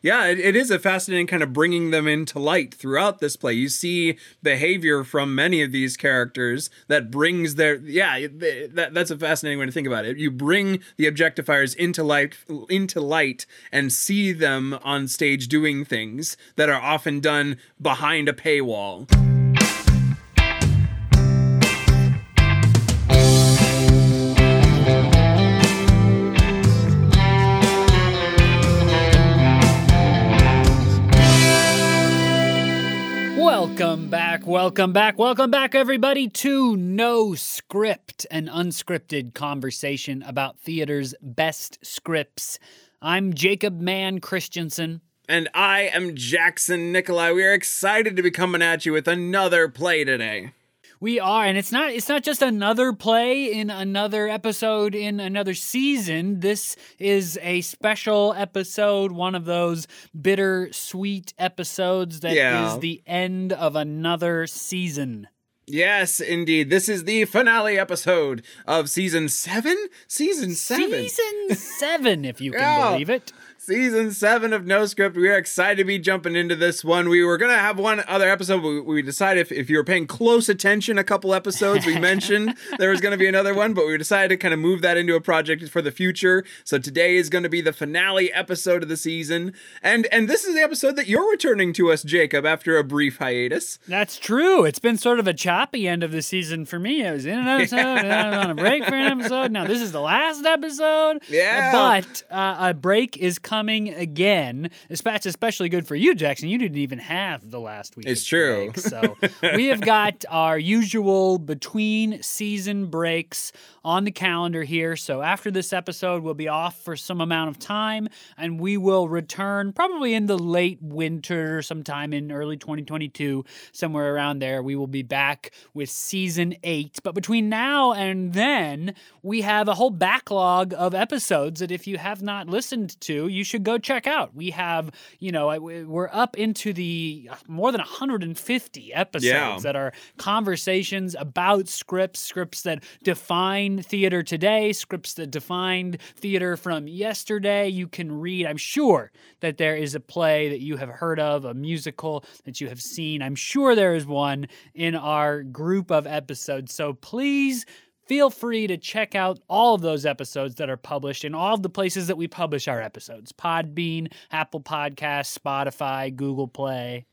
Yeah, it, it is a fascinating kind of bringing them into light throughout this play. You see behavior from many of these characters that brings their yeah. That, that's a fascinating way to think about it. You bring the objectifiers into light into light and see them on stage doing things that are often done behind a paywall. Welcome back, welcome back, welcome back, everybody, to No Script, an unscripted conversation about theater's best scripts. I'm Jacob Mann Christensen. And I am Jackson Nikolai. We are excited to be coming at you with another play today. We are, and it's not it's not just another play in another episode in another season. This is a special episode, one of those bitter sweet episodes that Yeah. is the end of another season. Yes, indeed. This is the finale episode of season seven? Season seven. Season seven, if you can Yeah. believe it. Season seven of No Script. We are excited to be jumping into this one. We were going to have one other episode. but We, we decided if, if you were paying close attention a couple episodes, we mentioned there was going to be another one, but we decided to kind of move that into a project for the future. So today is going to be the finale episode of the season. And, and this is the episode that you're returning to us, Jacob, after a brief hiatus. That's true. It's been sort of a choppy end of the season for me. I was in an episode, and I was on a break for an episode. Now this is the last episode. Yeah. But uh, a break is coming again. It's that's especially good for you, Jackson. You didn't even have the last week. It's true. break. So we have got our usual between season breaks on the calendar here. So after this episode, we'll be off for some amount of time and we will return probably in the late winter, sometime in early 2022, somewhere around there. We will be back with season eight. But between now and then, we have a whole backlog of episodes that if you have not listened to, you should go check out. We have, you know, we're up into the uh, more than 150 episodes Yeah. that are conversations about scripts, scripts that define theater today, scripts that defined theater from yesterday. You can read, I'm sure that there is a play that you have heard of, a musical that you have seen. I'm sure there is one in our group of episodes. So please feel free to check out all of those episodes that are published in all of the places that we publish our episodes Podbean, Apple Podcasts, Spotify, Google Play.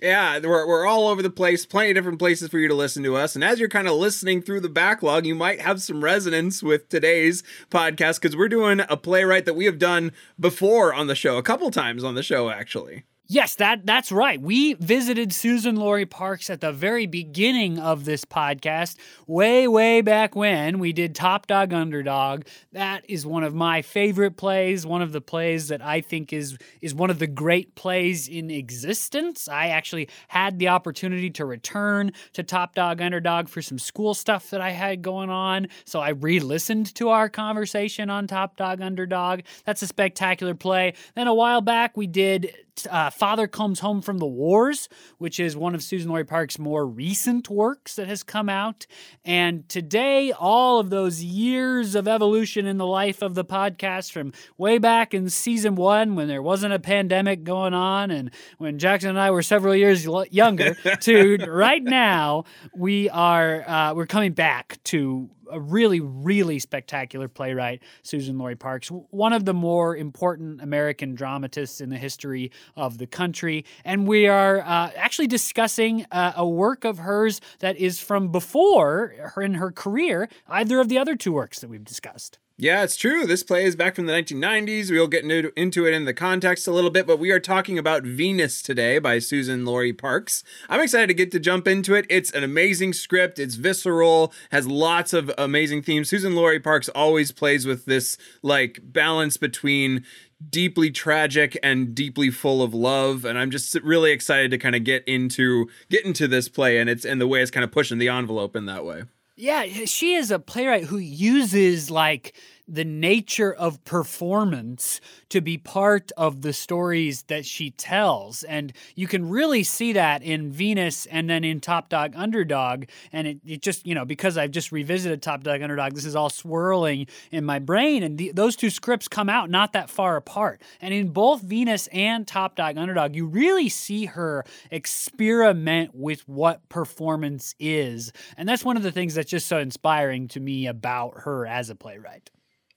Yeah, we're, we're all over the place, plenty of different places for you to listen to us. And as you're kind of listening through the backlog, you might have some resonance with today's podcast because we're doing a playwright that we have done before on the show, a couple times on the show, actually. Yes, that that's right. We visited Suzan-Lori Parks at the very beginning of this podcast, way way back when we did Top Dog Underdog. That is one of my favorite plays, one of the plays that I think is is one of the great plays in existence. I actually had the opportunity to return to Top Dog Underdog for some school stuff that I had going on, so I re-listened to our conversation on Top Dog Underdog. That's a spectacular play. Then a while back we did uh, Father Comes Home from the Wars, which is one of Suzan-Lori Parks' more recent works that has come out. And today, all of those years of evolution in the life of the podcast from way back in season one when there wasn't a pandemic going on and when Jackson and I were several years younger to right now, we are uh, we're coming back to a really, really spectacular playwright, Suzan-Lori Parks, one of the more important American dramatists in the history of the country. And we are uh, actually discussing uh, a work of hers that is from before her in her career, either of the other two works that we've discussed. Yeah, it's true. This play is back from the 1990s. We'll get into, it in the context a little bit, but we are talking about Venus today by Suzan-Lori Parks. I'm excited to get to jump into it. It's an amazing script. It's visceral, has lots of amazing themes. Suzan-Lori Parks always plays with this like balance between deeply tragic and deeply full of love and i'm just really excited to kind of get into get into this play and it's and the way it's kind of pushing the envelope in that way Yeah, she is a playwright who uses like the nature of performance to be part of the stories that she tells. And you can really see that in Venus and then in Top Dog Underdog. And it, it just, you know, because I've just revisited Top Dog Underdog, this is all swirling in my brain. And the, those two scripts come out not that far apart. And in both Venus and Top Dog Underdog, you really see her experiment with what performance is. And that's one of the things that's just so inspiring to me about her as a playwright.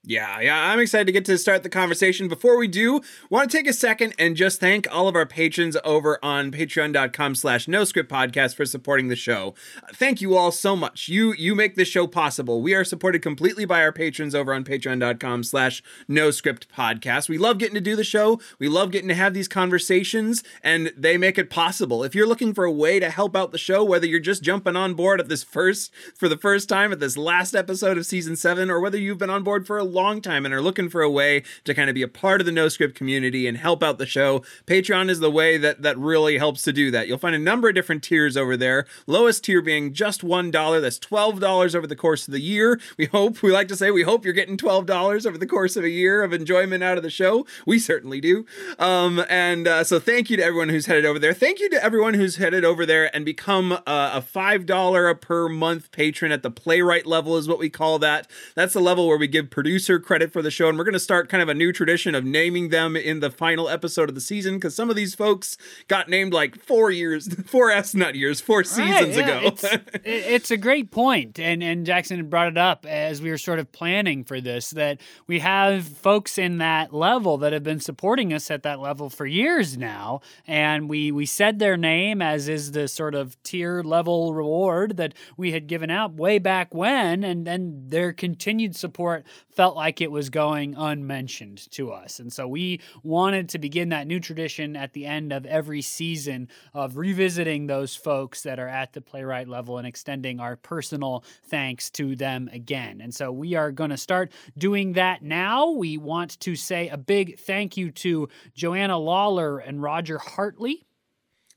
Yeah, yeah, I'm excited to get to start the conversation. Before we do, want to take a second and just thank all of our patrons over on patreon.com slash no script podcast for supporting the show. Thank you all so much. You you make this show possible. We are supported completely by our patrons over on patreon.com slash no script podcast. We love getting to do the show. We love getting to have these conversations, and they make it possible. If you're looking for a way to help out the show, whether you're just jumping on board at this first for the first time at this last episode of season seven, or whether you've been on board for a long time and are looking for a way to kind of be a part of the no script community and help out the show, Patreon is the way that that really helps to do that. You'll find a number of different tiers over there. Lowest tier being just $1. That's $12 over the course of the year. We hope, we like to say, we hope you're getting $12 over the course of a year of enjoyment out of the show. We certainly do. Um, and uh, so thank you to everyone who's headed over there. Thank you to everyone who's headed over there and become uh, a $5 per month patron at the playwright level, is what we call that. That's the level where we give producer credit for the show. And we're going to start kind of a new tradition of naming them in the final episode of the season because some of these folks got named like four years, four S, not years, four seasons right, yeah, ago. it's, it's, a great point, and and Jackson brought it up as we were sort of planning for this that we have folks in that level that have been supporting us at that level for years now, and we we said their name as is the sort of tier level reward that we had given out way back when, and then their continued support felt like it was going unmentioned to us. And so we wanted to begin that new tradition at the end of every season of revisiting those folks that are at the playwright level and extending our personal thanks to them again. And so we are going to start doing that now. We want to say a big thank you to Joanna Lawler and Roger Hartley.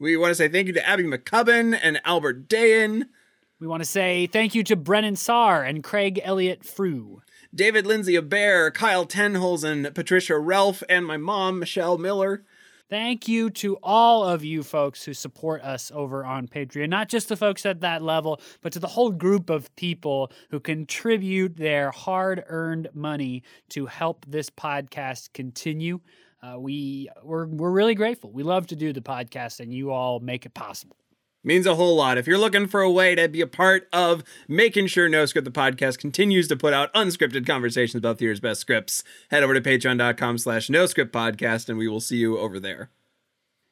We want to say thank you to Abby McCubbin and Albert Dayan. We want to say thank you to Brennan Sarr and Craig Elliott Frew. David Lindsay Bear, Kyle Tenholzen, Patricia Ralph, and my mom, Michelle Miller. Thank you to all of you folks who support us over on Patreon. Not just the folks at that level, but to the whole group of people who contribute their hard earned money to help this podcast continue. Uh, we we're we're really grateful. We love to do the podcast, and you all make it possible means a whole lot. If you're looking for a way to be a part of making sure No Script the podcast continues to put out unscripted conversations about the year's best scripts, head over to patreon.com slash no script podcast and we will see you over there.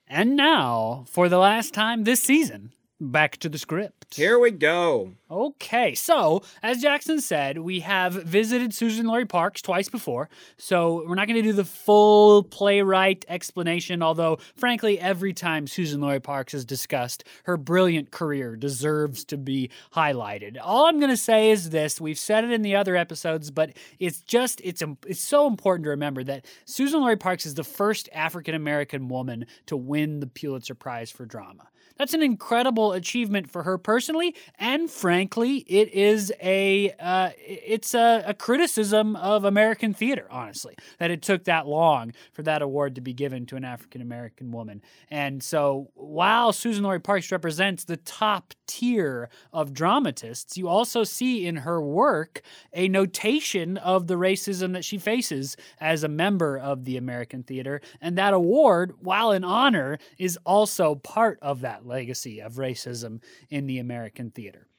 And now, for the last time this season, back to the script. Here we go. Okay, so as Jackson said, we have visited Suzan-Lori Parks twice before, so we're not going to do the full playwright explanation, although, frankly, every time Suzan-Lori Parks is discussed, her brilliant career deserves to be highlighted. All I'm going to say is this we've said it in the other episodes, but it's just, it's, it's so important to remember that Suzan-Lori Parks is the first African American woman to win the Pulitzer Prize for Drama. That's an incredible achievement for her personally, and frankly, it is a uh, it's a, a criticism of American theater. Honestly, that it took that long for that award to be given to an African American woman. And so, while Suzan-Lori Parks represents the top tier of dramatists, you also see in her work a notation of the racism that she faces as a member of the American theater. And that award, while an honor, is also part of that legacy of racism in the American theater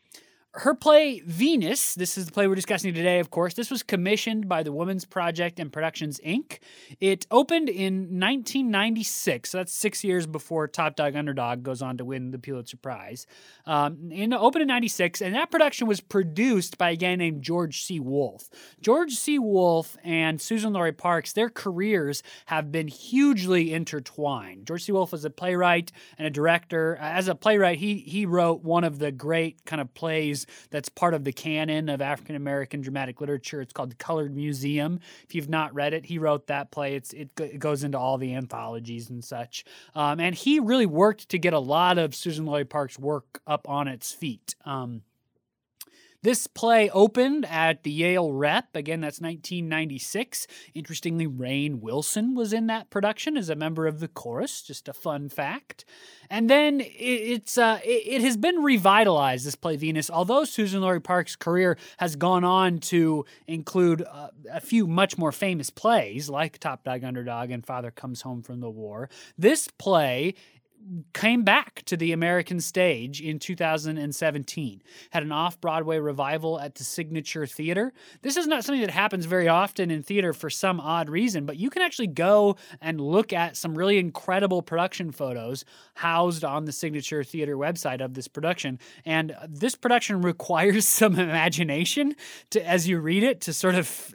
her play Venus, this is the play we're discussing today, of course. This was commissioned by the Women's Project and Productions Inc. It opened in 1996, so that's six years before Top Dog Underdog goes on to win the Pulitzer Prize. Um, in, opened in 96, and that production was produced by a guy named George C. Wolfe. George C. Wolfe and Suzan-Lori Parks, their careers have been hugely intertwined. George C. Wolfe was a playwright and a director. As a playwright, he, he wrote one of the great kind of plays that's part of the canon of African American dramatic literature. It's called The Colored Museum. If you've not read it, he wrote that play. It's it, it goes into all the anthologies and such. Um, and he really worked to get a lot of Suzan-Lori Parks' work up on its feet. Um, This play opened at the Yale Rep. Again, that's 1996. Interestingly, Rainn Wilson was in that production as a member of the chorus. Just a fun fact. And then it, it's uh, it, has been revitalized. This play Venus, although Suzan-Lori Parks' career has gone on to include uh, a few much more famous plays like Top Dog Underdog and Father Comes Home from the War. This play came back to the American stage in 2017. Had an off Broadway revival at the Signature Theater. This is not something that happens very often in theater for some odd reason, but you can actually go and look at some really incredible production photos housed on the Signature Theater website of this production. And this production requires some imagination to as you read it to sort of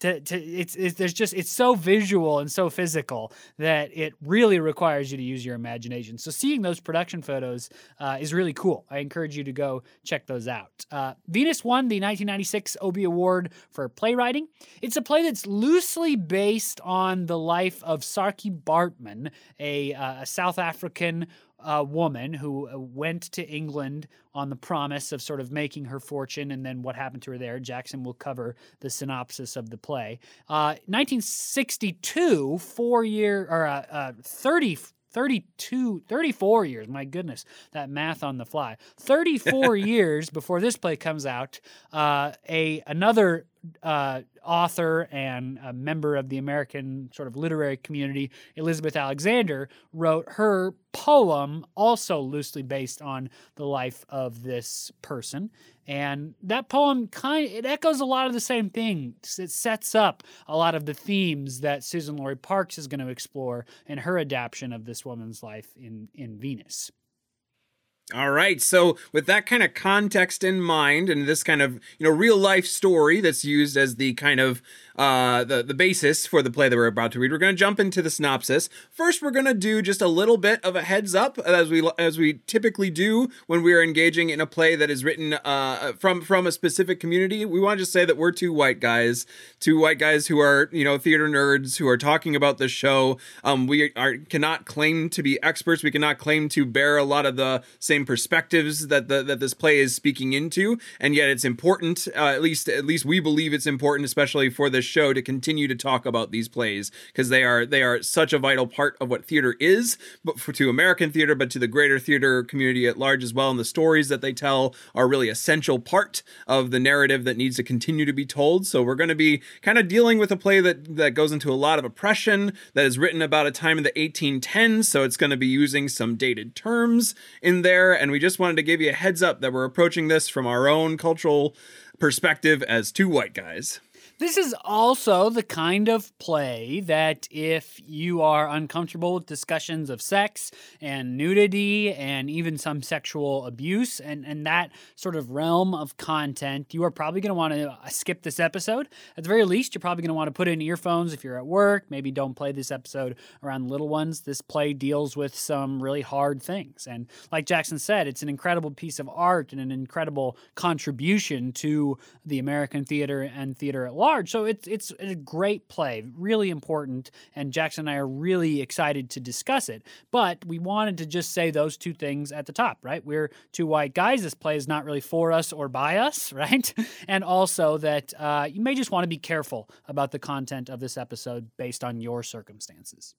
to, to it's, it's there's just it's so visual and so physical that it really requires you to use your imagination. So seeing those production photos uh, is really cool. I encourage you to go check those out. Uh, Venus won the 1996 Obie Award for playwriting. It's a play that's loosely based on the life of Saartjie Bartman, a, uh, a South African a woman who uh, went to England on the promise of sort of making her fortune and then what happened to her there. Jackson will cover the synopsis of the play. Uh, 1962, four year or uh, uh, 30 32 34 years my goodness that math on the fly 34 years before this play comes out uh, a another uh, author and a member of the American sort of literary community, Elizabeth Alexander, wrote her poem, also loosely based on the life of this person. And that poem kind of, it echoes a lot of the same things. It sets up a lot of the themes that Suzan-Lori Parks is going to explore in her adaptation of this woman's life in in Venus. All right. So, with that kind of context in mind and this kind of, you know, real life story that's used as the kind of uh, the, the basis for the play that we're about to read. We're going to jump into the synopsis. First, we're going to do just a little bit of a heads up, as we as we typically do when we are engaging in a play that is written uh, from from a specific community. We want to just say that we're two white guys, two white guys who are you know theater nerds who are talking about the show. Um, we are cannot claim to be experts. We cannot claim to bear a lot of the same perspectives that the that this play is speaking into, and yet it's important. Uh, at least at least we believe it's important, especially for this show to continue to talk about these plays because they are they are such a vital part of what theater is, but for to American theater, but to the greater theater community at large as well. And the stories that they tell are really essential part of the narrative that needs to continue to be told. So we're going to be kind of dealing with a play that that goes into a lot of oppression that is written about a time in the 1810s. So it's going to be using some dated terms in there, and we just wanted to give you a heads up that we're approaching this from our own cultural perspective as two white guys. This is also the kind of play that if you are uncomfortable with discussions of sex and nudity and even some sexual abuse and, and that sort of realm of content, you are probably going to want to uh, skip this episode. At the very least, you're probably going to want to put in earphones if you're at work. Maybe don't play this episode around little ones. This play deals with some really hard things. And like Jackson said, it's an incredible piece of art and an incredible contribution to the American theater and theater at large large. So it's it's a great play, really important, and Jackson and I are really excited to discuss it. But we wanted to just say those two things at the top, right? We're two white guys. This play is not really for us or by us, right? and also that uh, you may just want to be careful about the content of this episode based on your circumstances.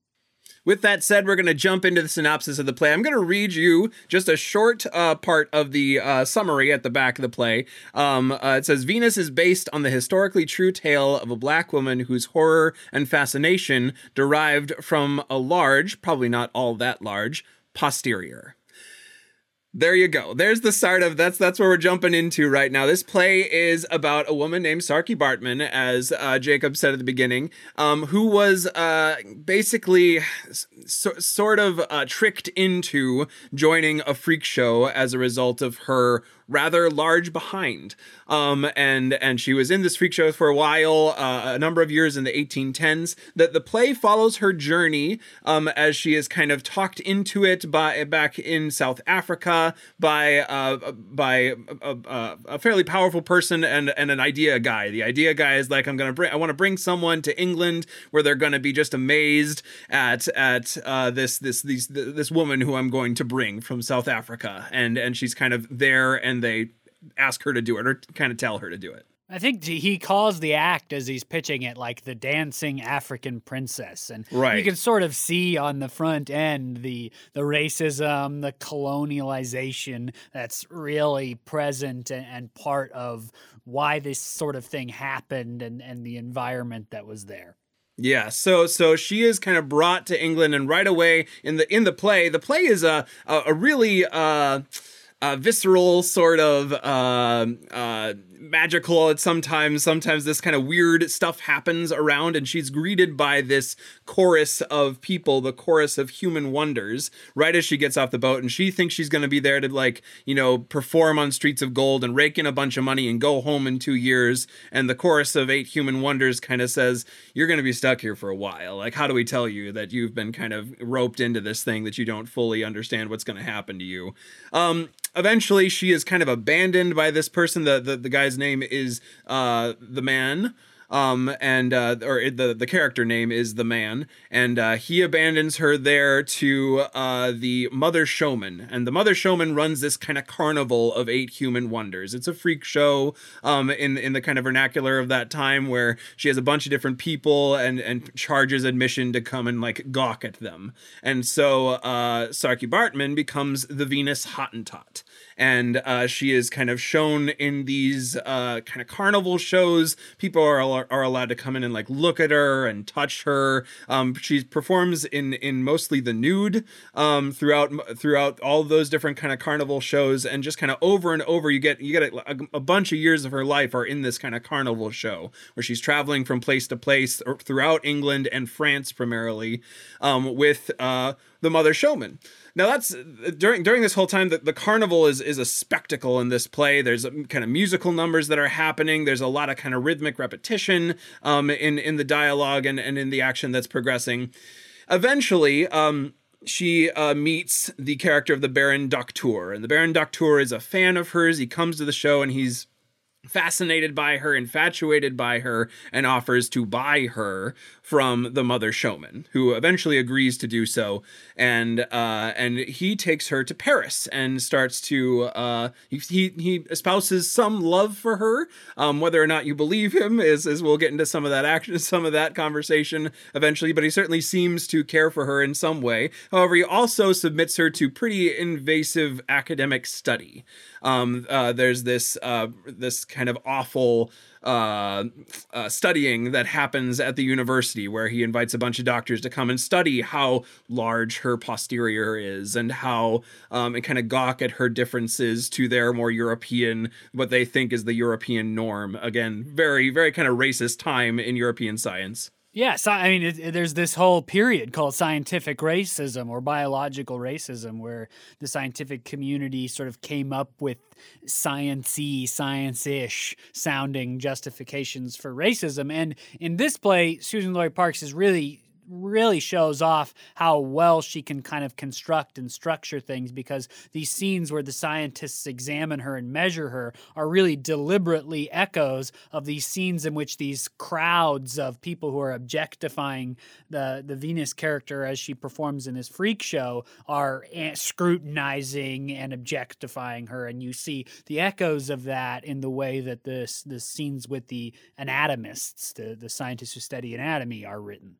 With that said, we're going to jump into the synopsis of the play. I'm going to read you just a short uh, part of the uh, summary at the back of the play. Um, uh, it says Venus is based on the historically true tale of a black woman whose horror and fascination derived from a large, probably not all that large, posterior there you go. There's the start of that's that's where we're jumping into right now. This play is about a woman named Saartjie Bartman, as uh, Jacob said at the beginning, um, who was uh, basically so, sort of uh, tricked into joining a freak show as a result of her rather large behind. Um, and and she was in this freak show for a while, uh, a number of years in the 1810s. That the play follows her journey um, as she is kind of talked into it by back in South Africa by uh, by a, a, a, fairly powerful person and and an idea guy. The idea guy is like, I'm gonna bring, I want to bring someone to England where they're gonna be just amazed at at uh, this this these this woman who I'm going to bring from South Africa, and and she's kind of there and they ask her to do it or kind of tell her to do it. I think he calls the act as he's pitching it like the dancing African princess, and right. you can sort of see on the front end the the racism, the colonialization that's really present and, and part of why this sort of thing happened and and the environment that was there. Yeah, so so she is kind of brought to England, and right away in the in the play, the play is a a, a really. Uh, uh, visceral sort of uh, uh, magical at sometimes sometimes this kind of weird stuff happens around and she's greeted by this chorus of people the chorus of human wonders right as she gets off the boat and she thinks she's going to be there to like you know perform on streets of gold and rake in a bunch of money and go home in two years and the chorus of eight human wonders kind of says you're going to be stuck here for a while. Like how do we tell you that you've been kind of roped into this thing that you don't fully understand what's going to happen to you? Um eventually she is kind of abandoned by this person the the, the guy's name is uh the man um, and uh, or the the character name is the man, and uh, he abandons her there to uh, the mother showman, and the mother showman runs this kind of carnival of eight human wonders. It's a freak show, um, in in the kind of vernacular of that time, where she has a bunch of different people and and charges admission to come and like gawk at them, and so uh, Saartjie Baartman becomes the Venus Hottentot and uh, she is kind of shown in these uh, kind of carnival shows. People are are allowed to come in and like look at her and touch her. Um, she performs in in mostly the nude um, throughout throughout all those different kind of carnival shows, and just kind of over and over, you get you get a, a bunch of years of her life are in this kind of carnival show where she's traveling from place to place throughout England and France primarily um, with uh, the mother showman. Now that's during during this whole time that the carnival is is a spectacle in this play. There's kind of musical numbers that are happening. There's a lot of kind of rhythmic repetition um, in in the dialogue and and in the action that's progressing. Eventually, um, she uh, meets the character of the Baron Doctor, and the Baron Doctor is a fan of hers. He comes to the show and he's fascinated by her, infatuated by her, and offers to buy her from the mother showman, who eventually agrees to do so. And uh, and he takes her to Paris and starts to uh, he, he espouses some love for her. Um, whether or not you believe him is is we'll get into some of that action, some of that conversation eventually. But he certainly seems to care for her in some way. However, he also submits her to pretty invasive academic study. Um, uh, there's this uh, this kind of awful uh, uh, studying that happens at the university where he invites a bunch of doctors to come and study how large her posterior is and how um, and kind of gawk at her differences to their more European what they think is the European norm. Again, very very kind of racist time in European science. Yes, I mean, it, it, there's this whole period called scientific racism or biological racism, where the scientific community sort of came up with sciency, science-ish sounding justifications for racism. And in this play, Suzan-Lori Parks is really really shows off how well she can kind of construct and structure things because these scenes where the scientists examine her and measure her are really deliberately echoes of these scenes in which these crowds of people who are objectifying the the Venus character as she performs in this freak show are scrutinizing and objectifying her. And you see the echoes of that in the way that this the scenes with the anatomists the the scientists who study anatomy are written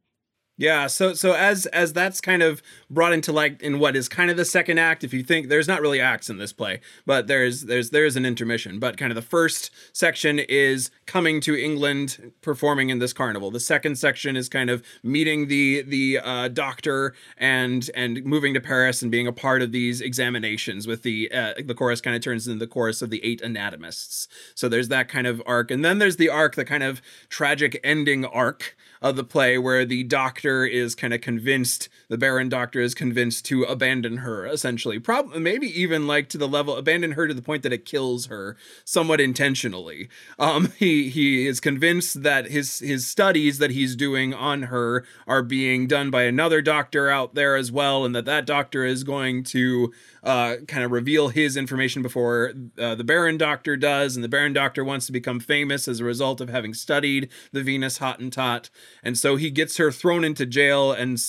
yeah, so so as as that's kind of brought into like in what is kind of the second act, if you think there's not really acts in this play, but there's there's there's an intermission. But kind of the first section is coming to England, performing in this carnival. The second section is kind of meeting the the uh, doctor and and moving to Paris and being a part of these examinations. With the uh, the chorus kind of turns into the chorus of the eight anatomists. So there's that kind of arc, and then there's the arc, the kind of tragic ending arc of the play where the doctor is kind of convinced the baron doctor is convinced to abandon her essentially. Probably maybe even like to the level abandon her to the point that it kills her somewhat intentionally. Um he he is convinced that his his studies that he's doing on her are being done by another doctor out there as well and that that doctor is going to uh, kind of reveal his information before uh, the Baron Doctor does, and the Baron Doctor wants to become famous as a result of having studied the Venus Hottentot, and so he gets her thrown into jail and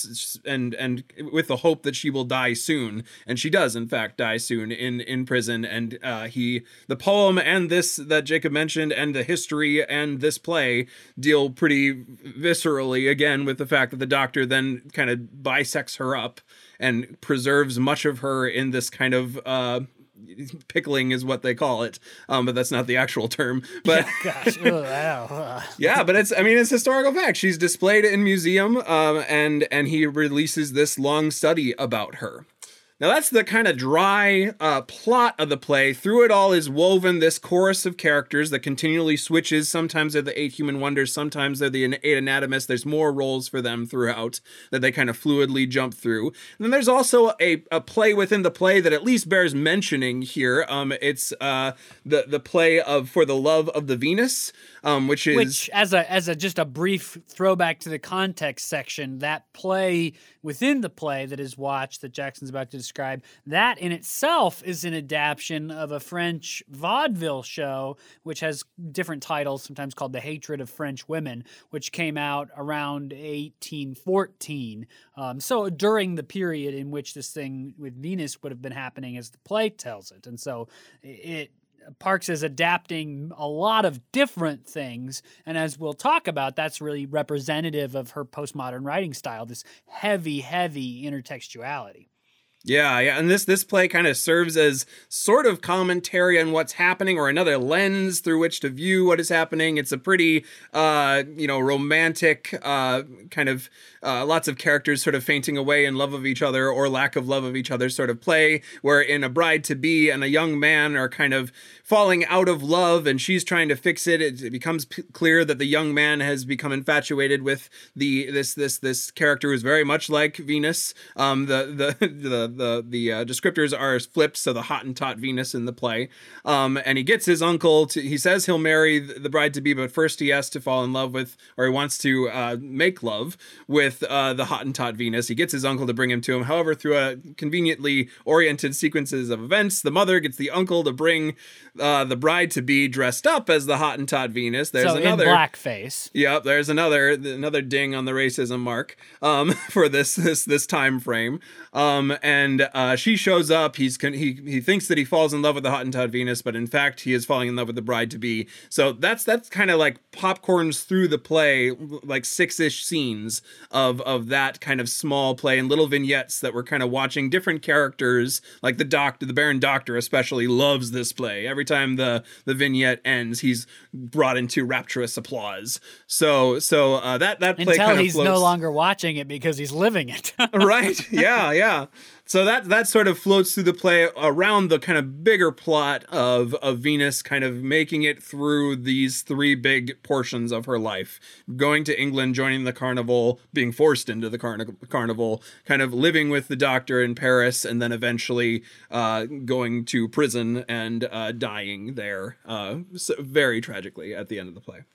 and and with the hope that she will die soon, and she does in fact die soon in in prison. And uh, he the poem and this that Jacob mentioned and the history and this play deal pretty viscerally again with the fact that the doctor then kind of bisects her up and preserves much of her in this kind of uh, pickling is what they call it um, but that's not the actual term. But Gosh, wow. yeah but it's i mean it's historical fact. She's displayed in museum um, and and he releases this long study about her now that's the kind of dry uh, plot of the play. Through it all is woven this chorus of characters that continually switches. Sometimes they're the eight human wonders, sometimes they're the eight anatomists. There's more roles for them throughout that they kind of fluidly jump through. And then there's also a, a play within the play that at least bears mentioning here. Um, it's uh, the the play of For the Love of the Venus, um, which is which as a as a just a brief throwback to the context section, that play within the play that is watched that Jackson's about to describe, that in itself is an adaptation of a French vaudeville show, which has different titles, sometimes called The Hatred of French Women, which came out around 1814. Um, so during the period in which this thing with Venus would have been happening as the play tells it. And so it Parks is adapting a lot of different things. And as we'll talk about, that's really representative of her postmodern writing style, this heavy, heavy intertextuality. Yeah, yeah, and this this play kind of serves as sort of commentary on what's happening, or another lens through which to view what is happening. It's a pretty, uh, you know, romantic uh, kind of uh, lots of characters sort of fainting away in love of each other or lack of love of each other sort of play, where in a bride to be and a young man are kind of falling out of love, and she's trying to fix it. It, it becomes p- clear that the young man has become infatuated with the this this this character who's very much like Venus. Um, the the the the the uh, descriptors are flipped, so the Hottentot Venus in the play. Um, and he gets his uncle to. He says he'll marry the bride to be, but first he has to fall in love with, or he wants to uh, make love with uh, the Hottentot Venus. He gets his uncle to bring him to him. However, through a conveniently oriented sequences of events, the mother gets the uncle to bring uh, the bride to be dressed up as the Hottentot Venus. There's so another in blackface. Yep, there's another another ding on the racism mark um, for this this this time frame. Um, and uh, she shows up. He's con- he he thinks that he falls in love with the Hottentot Venus, but in fact he is falling in love with the bride to be. So that's that's kind of like popcorns through the play, like six ish scenes of of that kind of small play and little vignettes that we're kind of watching different characters. Like the doctor, the Baron Doctor especially loves this play. Every time the the vignette ends, he's brought into rapturous applause. So so uh, that that play Until he's floats. no longer watching it because he's living it. right yeah yeah so that that sort of floats through the play around the kind of bigger plot of of venus kind of making it through these three big portions of her life. Going to england joining the carnival being forced into the carni- carnival kind of living with the doctor in paris and then eventually uh, going to prison and uh, dying there uh, so very tragically at the end of the play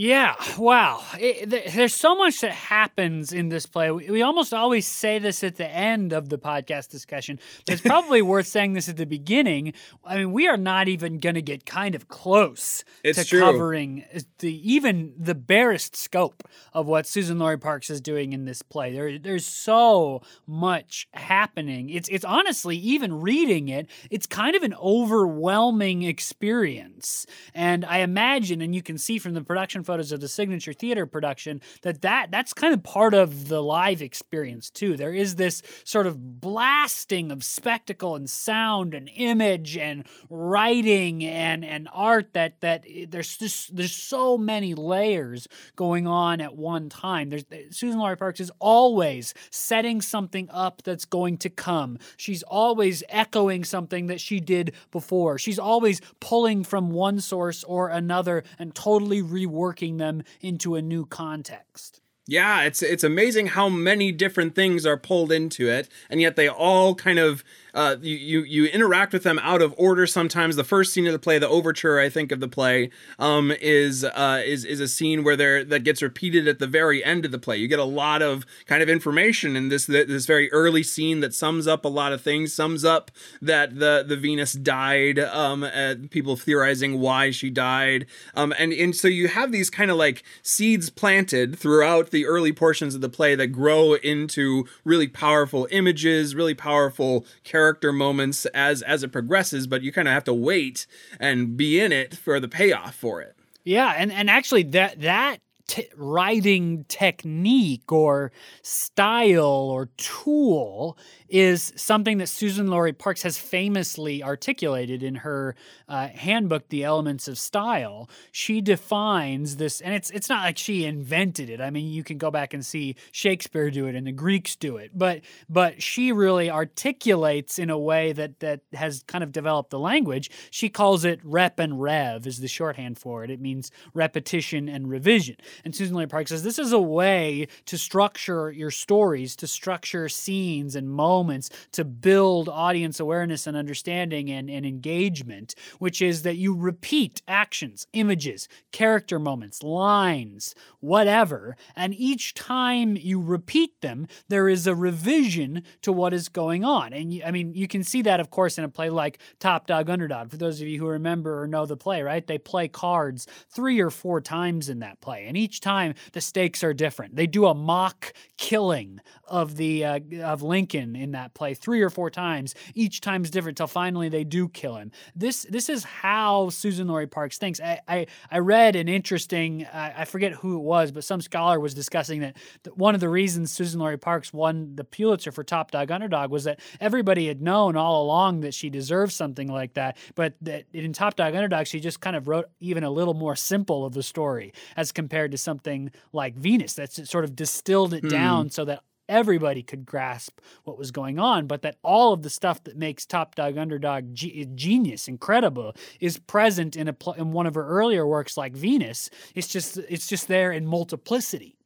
Yeah, wow. It, th- there's so much that happens in this play. We, we almost always say this at the end of the podcast discussion, but it's probably worth saying this at the beginning. I mean, we are not even going to get kind of close It's to true. covering the even the barest scope of what Suzan-Lori Parks is doing in this play. There, there's so much happening. It's it's honestly even reading it, it's kind of an overwhelming experience. And I imagine, and you can see from the production photos of the signature theater production, that, that that's kind of part of the live experience too. There is this sort of blasting of spectacle and sound and image and writing and and art that that eh, there's just there's so many layers going on at one time. There's eh, Suzan-Lori Parks is always setting something up that's going to come. She's always echoing something that she did before. She's always pulling from one source or another and totally reworking them into a new context. Yeah, it's it's amazing how many different things are pulled into it, and yet they all kind of uh, you, you interact with them out of order. Sometimes the first scene of the play, the overture, I think of the play, um, is uh, is is a scene where there that gets repeated at the very end of the play. You get a lot of kind of information in this this very early scene that sums up a lot of things. Sums up that the the Venus died. Um, people theorizing why she died. Um, and and so you have these kind of like seeds planted throughout the early portions of the play that grow into really powerful images, really powerful character moments as as it progresses. But you kind of have to wait and be in it for the payoff for it. Yeah, and and actually that that t- writing technique or style or tool is something that Suzan-Lori Parks has famously articulated in her uh, handbook, The Elements of Style. She defines this, and it's it's not like she invented it. I mean, you can go back and see Shakespeare do it and the Greeks do it, but but she really articulates in a way that that has kind of developed the language. She calls it rep and rev is the shorthand for it. It means repetition and revision. And Suzan-Lori Parks says this is a way to structure your stories, to structure scenes and moments moments to build audience awareness and understanding and, and engagement, which is that you repeat actions, images, character moments, lines, whatever. And each time you repeat them, there is a revision to what is going on. And you, I mean, you can see that, of course, in a play like Top Dog Underdog. For those of you who remember or know the play, right? They play cards three or four times in that play. And each time the stakes are different. They do a mock killing of the uh, of Lincoln in that play three or four times. Each time is different till finally they do kill him. This this is how Suzan-Lori Parks thinks. I I, I read an interesting I, I forget who it was, but some scholar was discussing that, that one of the reasons Suzan-Lori Parks won the Pulitzer for Top Dog Underdog was that everybody had known all along that she deserved something like that, but that in Top Dog Underdog she just kind of wrote even a little more simple of the story as compared to something like Venus that's sort of distilled it hmm. down so that everybody could grasp what was going on, but that all of the stuff that makes Top Dog Underdog genius, incredible, is present in a pl- in one of her earlier works like Venus. It's just it's just there in multiplicity.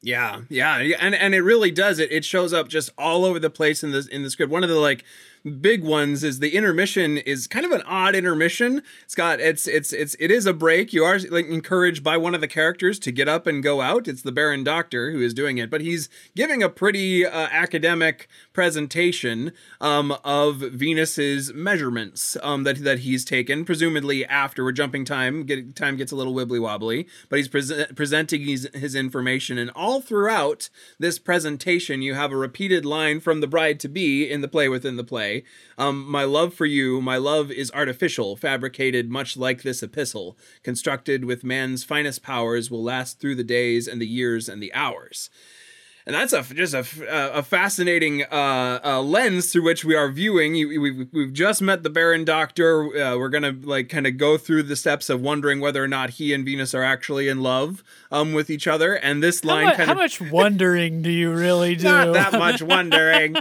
Yeah, yeah, and and it really does. It it shows up just all over the place in the in the script. One of the like big ones is the intermission is kind of an odd intermission. It's got it's it's it's it is a break. You are like encouraged by one of the characters to get up and go out. It's the Baron Doctor who is doing it, but he's giving a pretty uh, academic presentation um, of Venus's measurements um, that that he's taken. Presumably after we're jumping time, get, time gets a little wibbly wobbly, but he's pre- presenting his, his information, and all throughout this presentation, you have a repeated line from the bride to be in the play within the play um, my love for you, my love is artificial, fabricated much like this epistle, constructed with man's finest powers, will last through the days and the years and the hours and that's a just a, a fascinating uh, uh, lens through which we are viewing. We've, we've just met the Baron Doctor. Uh, we're gonna like kind of go through the steps of wondering whether or not he and Venus are actually in love um, with each other. And this line, how, mu- how much wondering do you really do? Not that much wondering.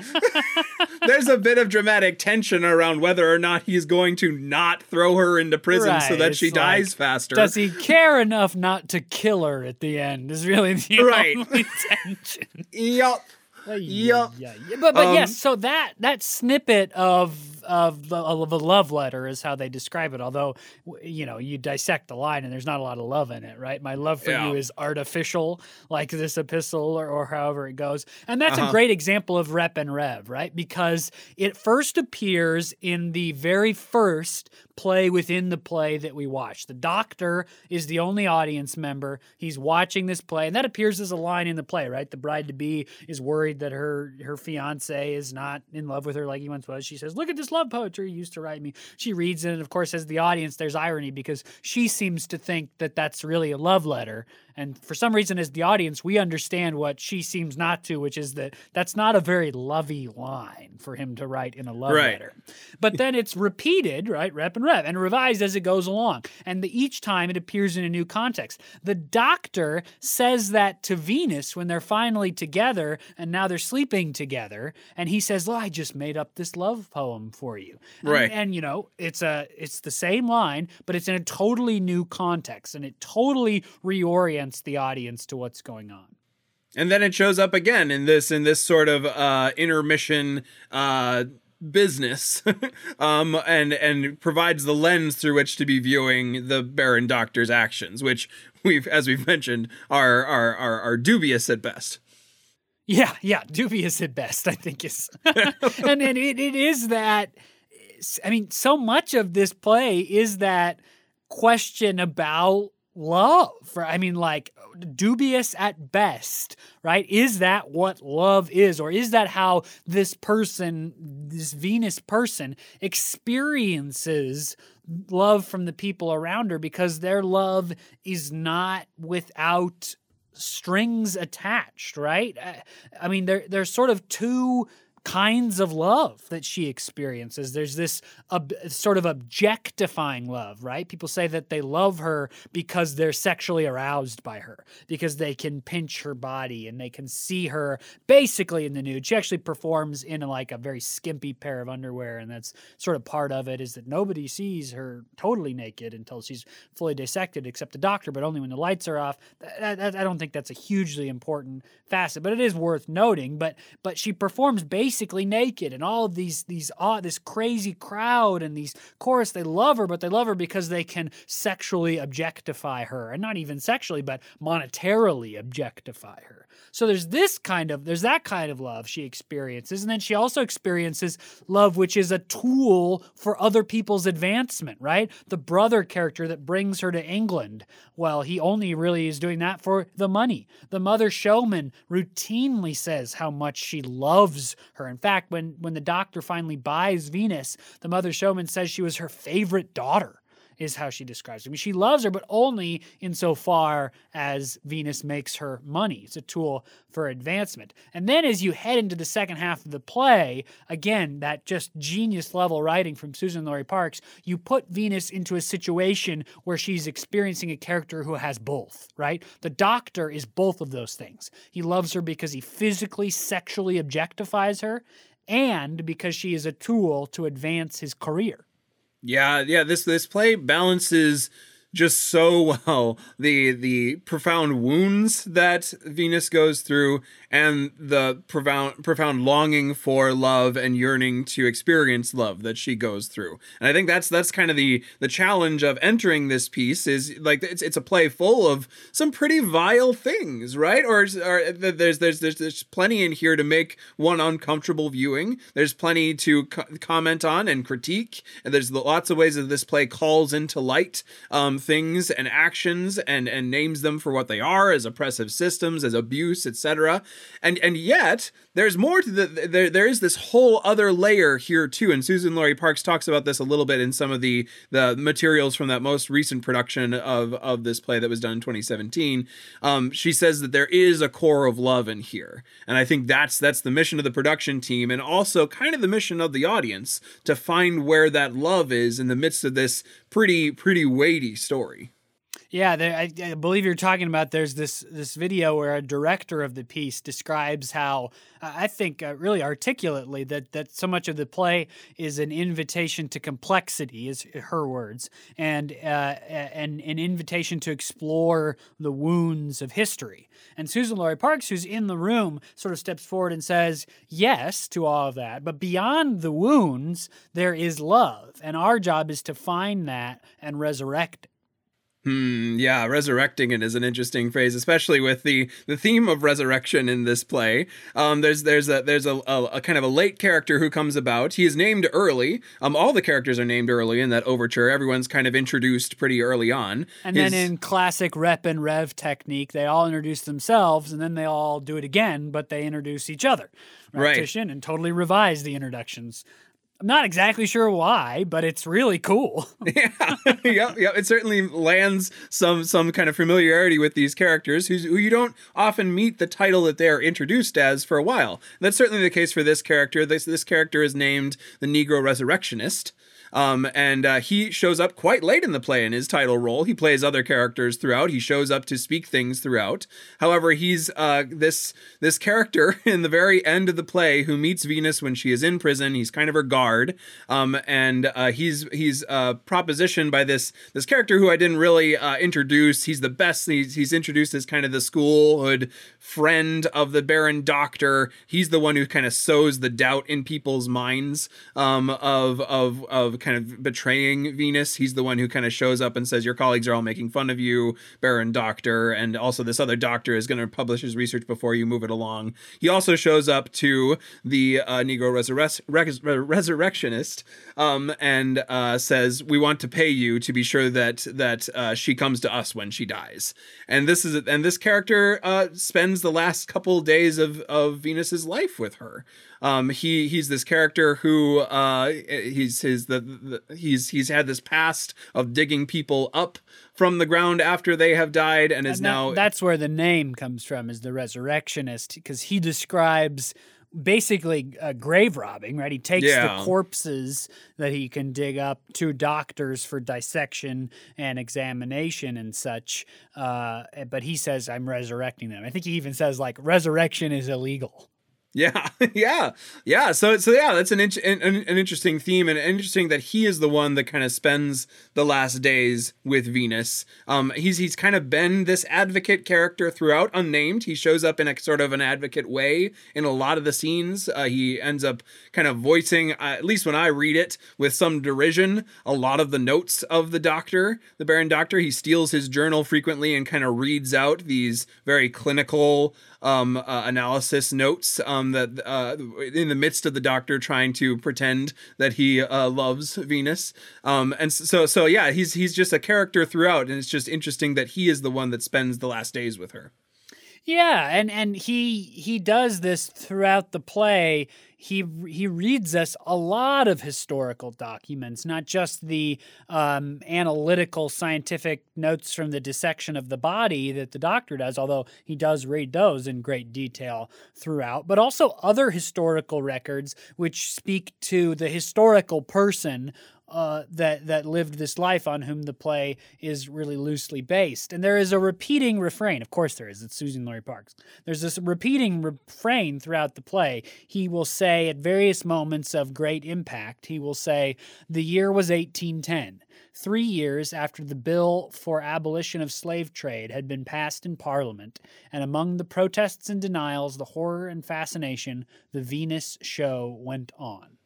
There's a bit of dramatic tension around whether or not he's going to not throw her into prison right, so that she like, dies faster. Does he care enough not to kill her at the end? Is really the right. only tension yep. Yep. Yeah, yeah. But but um, yes, so that that snippet of of, of a love letter is how they describe it. Although, you know, you dissect the line and there's not a lot of love in it, right? My love for yeah. you is artificial, like this epistle or, or however it goes. And that's uh-huh. a great example of rep and rev, right? Because it first appears in the very first play within the play that we watch. The doctor is the only audience member. He's watching this play, and that appears as a line in the play, right? The bride to be is worried that her her fiance is not in love with her like he once was. She says, "Look at this love poetry you used to write me. She reads it, and of course, as the audience, there's irony because she seems to think that that's really a love letter, and for some reason, as the audience, we understand what she seems not to, which is that that's not a very lovey line for him to write in a love right. letter. But then it's repeated, right, rep and rev, and revised as it goes along. And the, each time it appears in a new context. The doctor says that to Venus when they're finally together and now they're sleeping together. And he says, Well, I just made up this love poem for you. And, right. And, you know, it's a it's the same line, but it's in a totally new context and it totally reorients the audience to what's going on. And then it shows up again in this in this sort of uh intermission uh business um and and provides the lens through which to be viewing the baron doctor's actions which we've as we've mentioned are are are, are dubious at best. Yeah yeah dubious at best i think is and and it, it is that i mean so much of this play is that question about love i mean like dubious at best right? Is that what love is? Or is that how this person this venus person experiences love from the people around her? Because their love is not without strings attached right? Uh, I mean there there's sort of two kinds of love that she experiences. There's this ob- sort of objectifying love, right? People say that they love her because they're sexually aroused by her, because they can pinch her body and they can see her basically in the nude. She actually performs in like a very skimpy pair of underwear, and that's sort of part of it is that nobody sees her totally naked until she's fully dissected, except the doctor, but only when the lights are off. I don't think that's a hugely important facet, but it is worth noting. But but she performs basically basically naked and all of these these uh, this crazy crowd and these chorus they love her but they love her because they can sexually objectify her and not even sexually but monetarily objectify her. So there's this kind of there's that kind of love she experiences and then she also experiences love which is a tool for other people's advancement right? The brother character that brings her to England well he only really is doing that for the money. The mother showman routinely says how much she loves her in fact, when when the doctor finally buys Venus, the mother showman says she was her favorite daughter is how she describes mean, she loves her, but only insofar as Venus makes her money. It's a tool for advancement. And then as you head into the second half of the play, again, that just genius level writing from Suzan-Lori Parks, you put Venus into a situation where she's experiencing a character who has both, right? The doctor is both of those things. He loves her because he physically, sexually objectifies her, and because she is a tool to advance his career. Yeah, yeah. This this play balances just so well the the profound wounds that Venus goes through and the profound profound longing for love and yearning to experience love that she goes through. And I think that's that's kind of the the challenge of entering this piece is like it's it's a play full of some pretty vile things, right? Or, or there's there's there's there's plenty in here to make one uncomfortable viewing. There's plenty to co- comment on and critique, and there's lots of ways that this play calls into light um, things and actions and and names them for what they are as oppressive systems, as abuse, etc and and yet there's more to the there there is this whole other layer here too. And Suzan-Lori Parks talks about this a little bit in some of the the materials from that most recent production of of this play that was done in 2017 um, she says that there is a core of love in here. And I think that's that's the mission of the production team and also kind of the mission of the audience to find where that love is in the midst of this pretty pretty weighty story yeah, I, I, believe you're talking about. There's this this video where a director of the piece describes how uh, I think uh, really articulately that that so much of the play is an invitation to complexity, is her words, and uh, and an invitation to explore the wounds of history. And Suzan-Lori Parks, who's in the room, sort of steps forward and says yes to all of that, but beyond the wounds, there is love, and our job is to find that and resurrect it. Hmm, yeah, resurrecting it is an interesting phrase, especially with the the theme of resurrection in this play. Um, there's there's a there's a, a, a, kind of a late character who comes about. He is named early. Um, all the characters are named early in that overture. Everyone's kind of introduced pretty early on. And His, then in classic rep and rev technique, they all introduce themselves, and then they all do it again, but they introduce each other. Repetition right. and totally revise the introductions. I'm not exactly sure why, but it's really cool. yeah, yeah, yeah. It certainly lands some some kind of familiarity with these characters who who you don't often meet the title that they are introduced as for a while. That's certainly the case for this character. This this character is named the Negro Resurrectionist. Um, and uh, he shows up quite late in the play in his title role. He plays other characters throughout. He shows up to speak things throughout. However, he's uh, this this character in the very end of the play who meets Venus when she is in prison. He's kind of her guard um, and uh, he's he's uh, propositioned by this this character who I didn't really uh, introduce. He's the best. He's, he's introduced as kind of the schoolhood friend of the Baron Doctor. He's the one who kind of sows the doubt in people's minds um, of of of kind of betraying Venus. He's the one who kind of shows up and says, "Your colleagues are all making fun of you, Baron Doctor," and also this other doctor is going to publish his research before you move it along. He also shows up to the uh, Negro resurre- res- resurrectionist um, and uh, says, "We want to pay you to be sure that that uh, she comes to us when she dies." And this is and this character uh, spends the last couple days of of Venus's life with her. Um, he he's this character who uh, he's his the, the he's he's had this past of digging people up from the ground after they have died and is And that- now that's where the name comes from is the resurrectionist because he describes basically uh, grave robbing right? He takes Yeah. the corpses that he can dig up to doctors for dissection and examination and such uh, but he says i'm resurrecting them. I think he even says like resurrection is illegal Yeah, yeah, yeah. So, so yeah, that's an, int- an an interesting theme, and interesting that he is the one that kind of spends the last days with Venus. Um, he's he's kind of been this advocate character throughout, unnamed. He shows up in a sort of an advocate way in a lot of the scenes. Uh, he ends up kind of voicing, uh, at least when I read it, with some derision, a lot of the notes of the Doctor, the Baron Doctor. He steals his journal frequently and kind of reads out these very clinical um, uh, analysis notes um, that uh, in the midst of the doctor trying to pretend that he uh, loves Venus. Um, and so, so yeah, he's he's just a character throughout, and it's just interesting that he is the one that spends the last days with her. Yeah, and and he he does this throughout the play. He he reads us a lot of historical documents, not just the um, analytical scientific notes from the dissection of the body that the doctor does, although he does read those in great detail throughout, but also other historical records which speak to the historical person uh, that that lived this life on whom the play is really loosely based. And there is a repeating refrain. Of course, there is. It's Suzan-Lori Parks. There's this repeating refrain throughout the play. He will say at various moments of great impact, he will say, "The year was 1810." Three years after the bill for abolition of slave trade had been passed in Parliament, and among the protests and denials, the horror and fascination, the Venus show went on.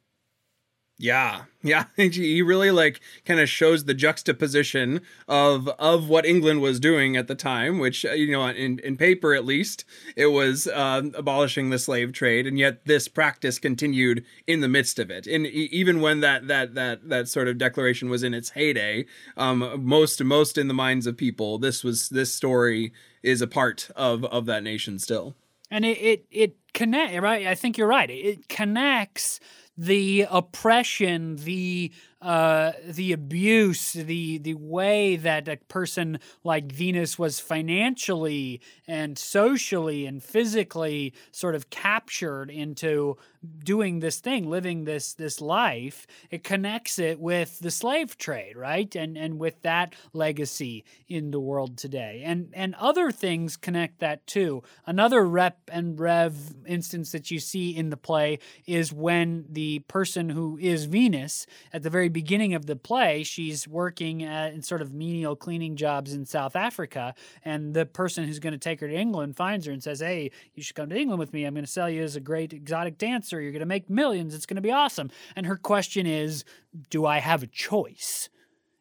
Yeah, yeah. He really like kind of shows the juxtaposition of of what England was doing at the time, which uh, you know, in in paper at least, it was um, abolishing the slave trade, and yet this practice continued in the midst of it. And even when that that that that sort of declaration was in its heyday, um, most most in the minds of people, this was this story is a part of of that nation still. and it it, it connect right i think you're right it connects the oppression the uh, the abuse, the the way that a person like Venus was financially and socially and physically sort of captured into doing this thing, living this this life, it connects it with the slave trade, right? And and with that legacy in the world today. And and other things connect that too. Another rep and rev instance that you see in the play is when the person who is Venus at the very beginning of the play, she's working at, in sort of menial cleaning jobs in South Africa, and the person who's going to take her to England finds her and says, "Hey, you should come to England with me. I'm going to sell you as a great exotic dancer. You're going to make millions. It's going to be awesome." And her question is, "Do I have a choice?"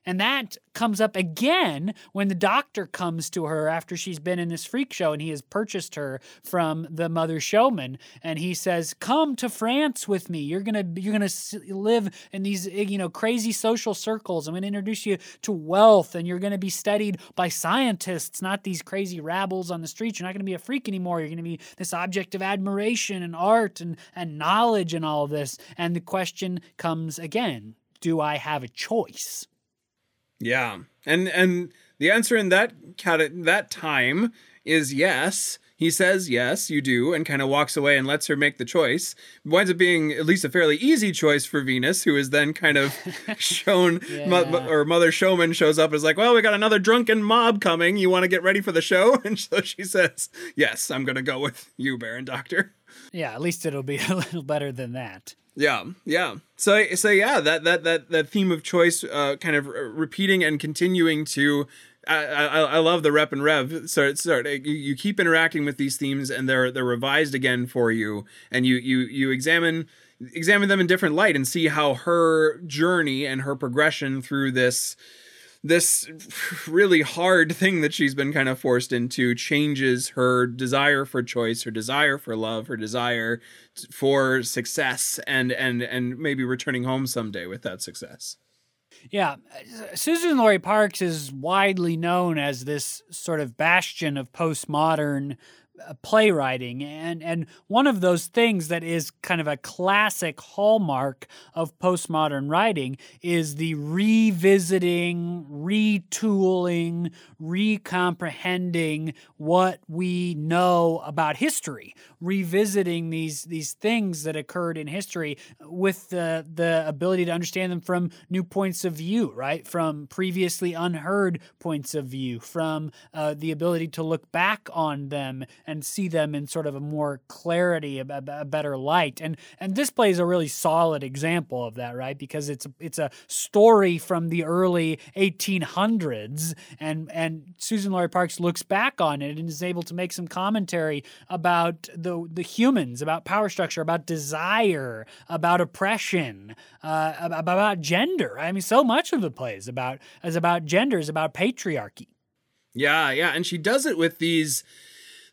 And that comes up again when the doctor comes to her after she's been in this freak show and he has purchased her from the mother showman and he says, "Come to France with me. You're going to you're going to live in these eh, you know crazy social circles. I'm going to introduce you to wealth and you're going to be studied by scientists, not these crazy rabbles on the streets. You're not going to be a freak anymore. You're going to be this object of admiration and art and and knowledge and all of this." And the question comes again, do I have a choice? Yeah, and and the answer in that that time is yes. He says yes, you do, and kind of walks away and lets her make the choice. Winds up being at least a fairly easy choice for Venus, who is then kind of shown, mo- or Mother Showman shows up and is like, "Well, we got another drunken mob coming. You want to get ready for the show?" And so she says, "Yes, I'm gonna go with you, Baron Doctor." Yeah, at least it'll be a little better than that. Yeah, yeah. So, so yeah, that that that that theme of choice, uh, kind of repeating and continuing to. I, I, I love the rep and rev. So it's sort you, you keep interacting with these themes, and they're they're revised again for you, and you you you examine examine them in different light and see how her journey and her progression through this this really hard thing that she's been kind of forced into changes her desire for choice her desire for love her desire for success and and and maybe returning home someday with that success. Yeah, Suzan-Lori Parks is widely known as this sort of bastion of postmodern playwriting. And and one of those things that is kind of a classic hallmark of postmodern writing is the revisiting retooling recomprehending what we know about history revisiting these these things that occurred in history with the the ability to understand them from new points of view right? From previously unheard points of view from uh, the ability to look back on them and see them in sort of a more clarity, a, a, better light. And and this play is a really solid example of that, right? Because it's it's a story from the early 1800s, and and Suzan-Lori Parks looks back on it and is able to make some commentary about the the humans, about power structure, about desire, about oppression, uh, about gender. I mean, so much of the play is about is about gender, is about patriarchy. Yeah, yeah, and she does it with these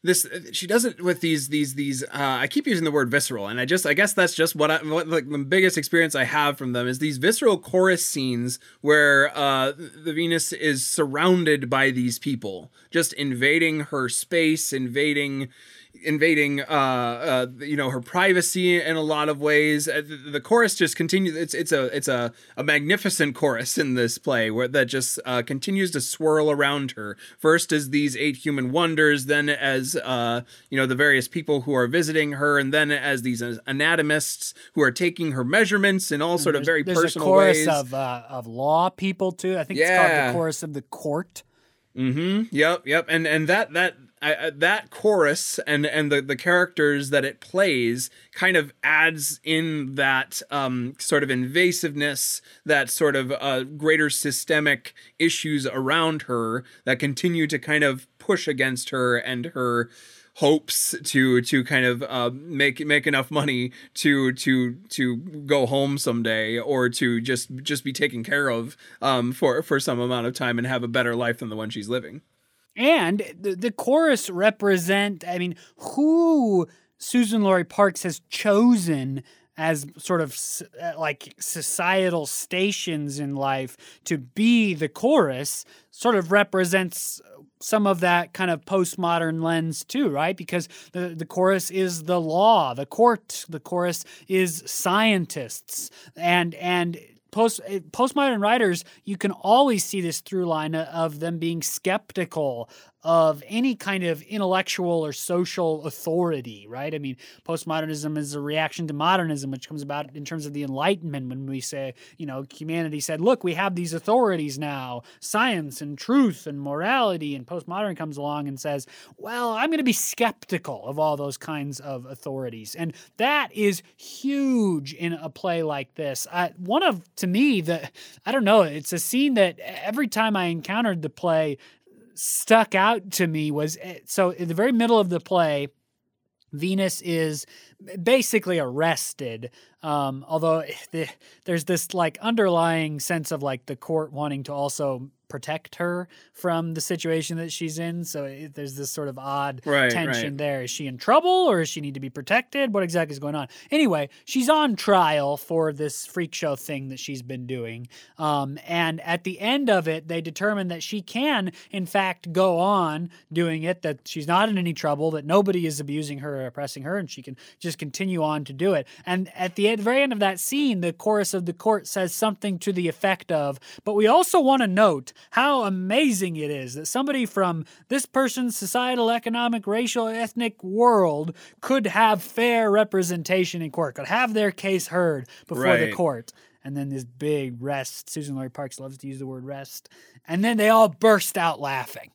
this she does it with these these these uh, I keep using the word visceral and I just I guess that's just what I what like the biggest experience I have from them is these visceral chorus scenes where uh the Venus is surrounded by these people just invading her space invading invading uh, uh you know her privacy in a lot of ways. Uh, the, the chorus just continues it's it's a it's a, a magnificent chorus in this play where that just uh, continues to swirl around her. First as these eight human wonders then as uh you know the various people who are visiting her and then as these anatomists who are taking her measurements in all sort of very there's personal a chorus ways. of uh, of law people too. I think yeah. it's called the chorus of the court. Mm-hmm. Yep yep and and that that I, that chorus and and the the characters that it plays kind of adds in that um, sort of invasiveness, that sort of uh, greater systemic issues around her that continue to kind of push against her and her hopes to to kind of uh, make make enough money to to to go home someday or to just just be taken care of um, for for some amount of time and have a better life than the one she's living. And the, the chorus represent, I mean, who Suzan-Lori Parks has chosen as sort of uh, like societal stations in life to be the chorus sort of represents some of that kind of postmodern lens too, right? Because the, the chorus is the law, the court, the chorus is scientists, and and post eh, postmodern writers, you can always see this through line of them being skeptical of any kind of intellectual or social authority, right? I mean, postmodernism is a reaction to modernism, which comes about in terms of the Enlightenment when we say, you know, humanity said, look, we have these authorities now, science and truth and morality. And postmodern comes along and says, well, I'm going to be skeptical of all those kinds of authorities. And that is huge in a play like this. I, one of, to me, the, I don't know, it's a scene that every time I encountered the play, stuck out to me was eh, so in the very middle of the play, Venus is basically arrested. Um, although eh, the, there's this like underlying sense of like the court wanting to also protect her from the situation that she's in. So it, there's this sort of odd right, tension right. there. Is she in trouble or does she need to be protected? What exactly is going on? Anyway, she's on trial for this freak show thing that she's been doing. Um, and at the end of it, they determine that she can, in fact, go on doing it, that she's not in any trouble, that nobody is abusing her or oppressing her, and she can just continue on to do it. And at the very end of that scene, the chorus of the court says something to the effect of, but we also want to note how amazing it is that somebody from this person's societal, economic, racial, ethnic world could have fair representation in court, could have their case heard before right. the court. And then this big rest. Suzan-Lori Parks loves to use the word rest. And then they all burst out laughing.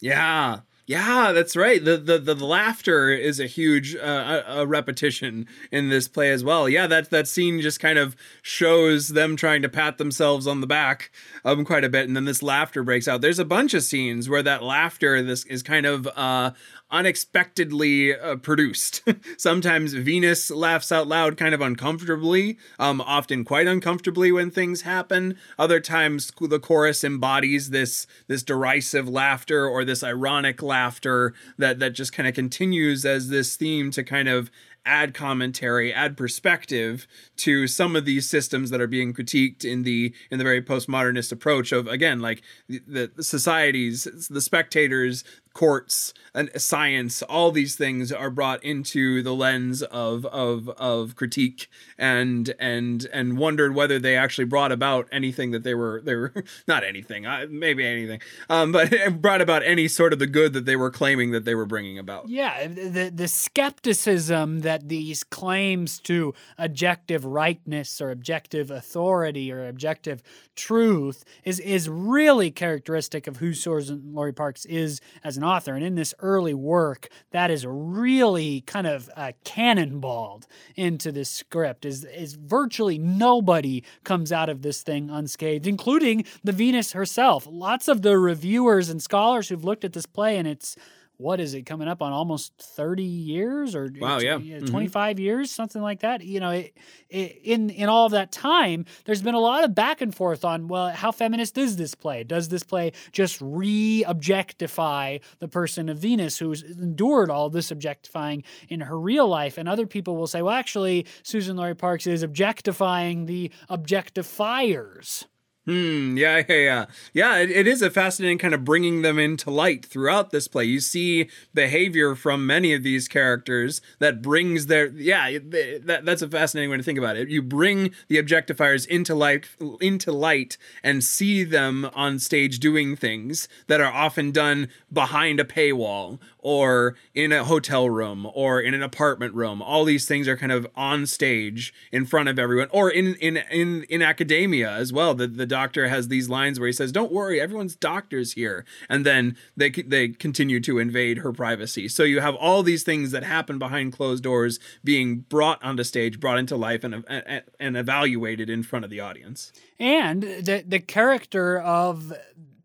Yeah. Yeah, that's right. The the the, laughter is a huge uh, a repetition in this play as well. Yeah, that that scene just kind of shows them trying to pat themselves on the back um quite a bit, and then this laughter breaks out. There's a bunch of scenes where that laughter this is kind of uh unexpectedly uh, produced. Sometimes Venus laughs out loud kind of uncomfortably, um, often quite uncomfortably when things happen. Other times the chorus embodies this this derisive laughter or this ironic laughter that that just kind of continues as this theme to kind of add commentary, add perspective to some of these systems that are being critiqued in the in the very postmodernist approach of again like the, the societies, the spectators, courts and science all these things are brought into the lens of of of critique and and and wondered whether they actually brought about anything that they were they were not anything maybe anything um but brought about any sort of the good that they were claiming that they were bringing about. Yeah the the skepticism that these claims to objective rightness or objective authority or objective truth is is really characteristic of who Suzan-Lori Parks is as an author. And in this early work, that is really kind of uh, cannonballed into this script. Is is virtually nobody comes out of this thing unscathed, including the Venus herself. Lots of the reviewers and scholars who've looked at this play and it's what is it coming up on almost 30 years or wow, yeah. 25 mm-hmm. years something like that you know it, it, in in all of that time there's been a lot of back and forth on well how feminist is this play does this play just re-objectify the person of venus who's endured all this objectifying in her real life and other people will say well actually Suzan-Lori Parks is objectifying the objectifiers Hmm. Yeah. Yeah. Yeah. Yeah. It, it is a fascinating kind of bringing them into light throughout this play. You see behavior from many of these characters that brings their. Yeah. That, that's a fascinating way to think about it. You bring the objectifiers into light, into light, and see them on stage doing things that are often done behind a paywall or in a hotel room or in an apartment room. All these things are kind of on stage in front of everyone, or in in in in academia as well. The the doctor has these lines where he says, "Don't worry, everyone's doctors here," and then they they continue to invade her privacy. So you have all these things that happen behind closed doors being brought onto stage, brought into life, and and, and evaluated in front of the audience. And the the character of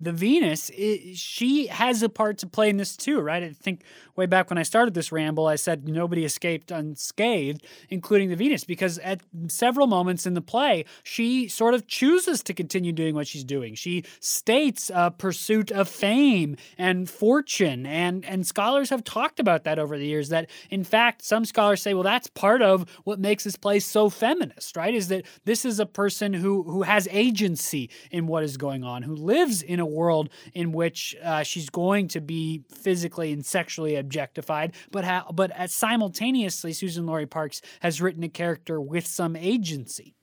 the Venus, it, she has a part to play in this too, right? I think way back when I started this ramble, I said nobody escaped unscathed, including the Venus, because at several moments in the play, she sort of chooses to continue doing what she's doing. She states a pursuit of fame and fortune, and and scholars have talked about that over the years. That in fact, some scholars say, well, that's part of what makes this play so feminist, right? Is that this is a person who who has agency in what is going on, who lives in a world in which uh, she's going to be physically and sexually objectified, but ha- but simultaneously, Suzan-Lori Parks has written a character with some agency.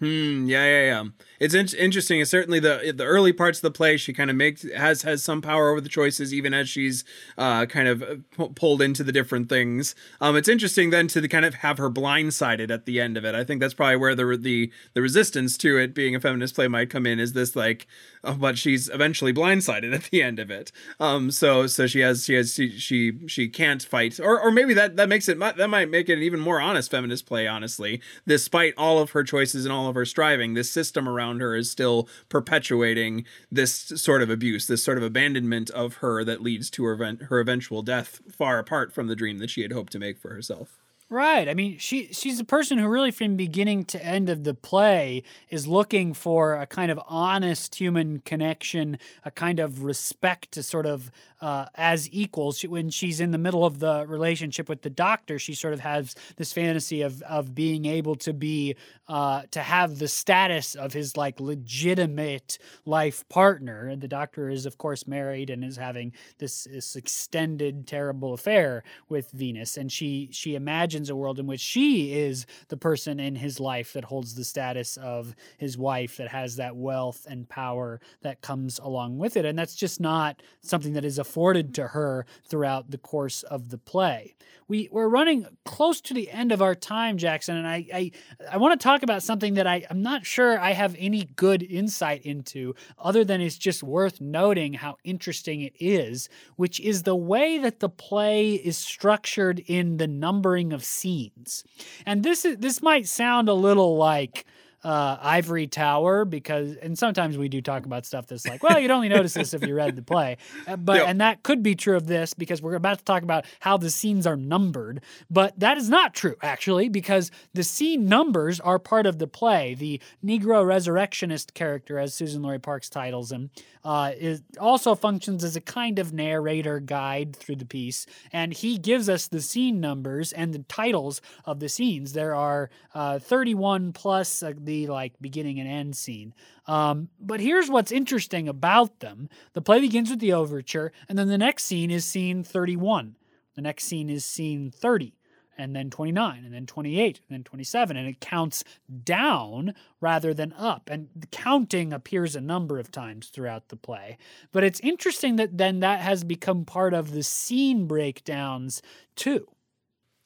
Hmm. Yeah. Yeah. Yeah. It's in- interesting. It's certainly the the early parts of the play. She kind of makes has has some power over the choices, even as she's uh, kind of uh, pulled into the different things. Um, it's interesting then to kind of have her blindsided at the end of it. I think that's probably where the the the resistance to it being a feminist play might come in. Is this like, oh, but she's eventually blindsided at the end of it. Um. So so she has she has she she, she can't fight, or or maybe that that makes it that might make it an even more honest feminist play. Honestly, despite all of her choices and all of her striving, this system around her is still perpetuating this sort of abuse, this sort of abandonment of her that leads to her, event, her eventual death far apart from the dream that she had hoped to make for herself. Right. I mean, she she's a person who really, from beginning to end of the play, is looking for a kind of honest human connection, a kind of respect to sort of uh, as equals. She, when she's in the middle of the relationship with the doctor, she sort of has this fantasy of of being able to be uh, to have the status of his like legitimate life partner. And the doctor is, of course, married and is having this, this extended terrible affair with Venus, and she she imagines a world in which she is the person in his life that holds the status of his wife, that has that wealth and power that comes along with it. And that's just not something that is afforded to her throughout the course of the play. We, we're running close to the end of our time, Jackson, and I, I, I want to talk about something that I, I'm not sure I have any good insight into, other than it's just worth noting how interesting it is, which is the way that the play is structured in the numbering of scenes. And this is this might sound a little like uh, Ivory Tower because, and sometimes we do talk about stuff that's like, well, you'd only notice this if you read the play, uh, but yep. and that could be true of this because we're about to talk about how the scenes are numbered, but that is not true actually because the scene numbers are part of the play. The Negro resurrectionist character, as Suzan-Lori Parks titles him, uh, is also functions as a kind of narrator guide through the piece, and he gives us the scene numbers and the titles of the scenes. There are uh, 31 plus uh, the like beginning and end scene. Um, but here's what's interesting about them: the play begins with the overture, and then the next scene is scene 31. The next scene is scene 30 and then 29 and then 28 and then 27 and it counts down rather than up. And counting appears a number of times throughout the play. But it's interesting that then that has become part of the scene breakdowns too.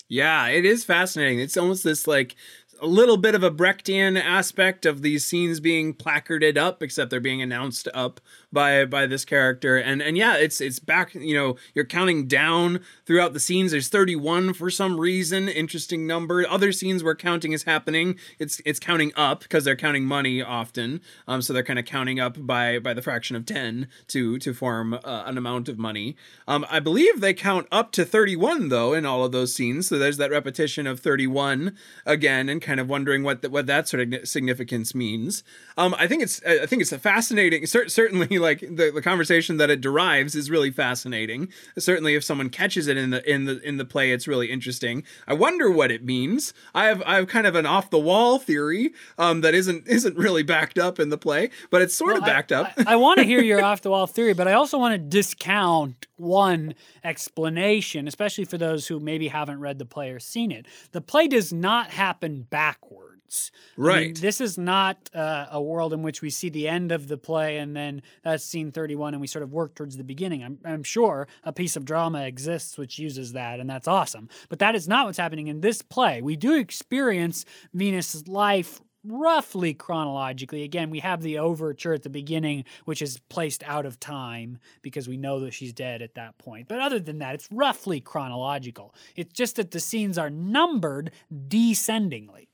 Yeah it is fascinating. It's almost this like a little bit of a Brechtian aspect of these scenes being placarded up, except they're being announced up by by this character. And and yeah, it's it's back. You know, you're counting down throughout the scenes. There's 31 for some reason. Interesting number. Other scenes where counting is happening, it's it's counting up because they're counting money often. Um, so they're kind of counting up by by the fraction of 10 to to form uh, an amount of money. Um, I believe they count up to 31 though in all of those scenes. So there's that repetition of 31 again and kind of wondering what the, what that sort of significance means. Um, I think it's I think it's a fascinating. certainly, like the, the conversation that it derives is really fascinating. Certainly, if someone catches it in the in the in the play, it's really interesting. I wonder what it means. I have I have kind of an off the wall theory um, that isn't isn't really backed up in the play, but it's sort well, of backed I, up. I, I want to hear your off the wall theory, but I also want to discount one explanation, especially for those who maybe haven't read the play or seen it. The play does not happen backwards. Right. I mean, this is not uh, a world in which we see the end of the play and then that's scene 31 and we sort of work towards the beginning. I'm, I'm sure a piece of drama exists which uses that and that's awesome. But that is not what's happening in this play. We do experience Venus's life roughly chronologically. Again, we have the overture at the beginning, which is placed out of time because we know that she's dead at that point. But other than that, it's roughly chronological. It's just that the scenes are numbered descendingly.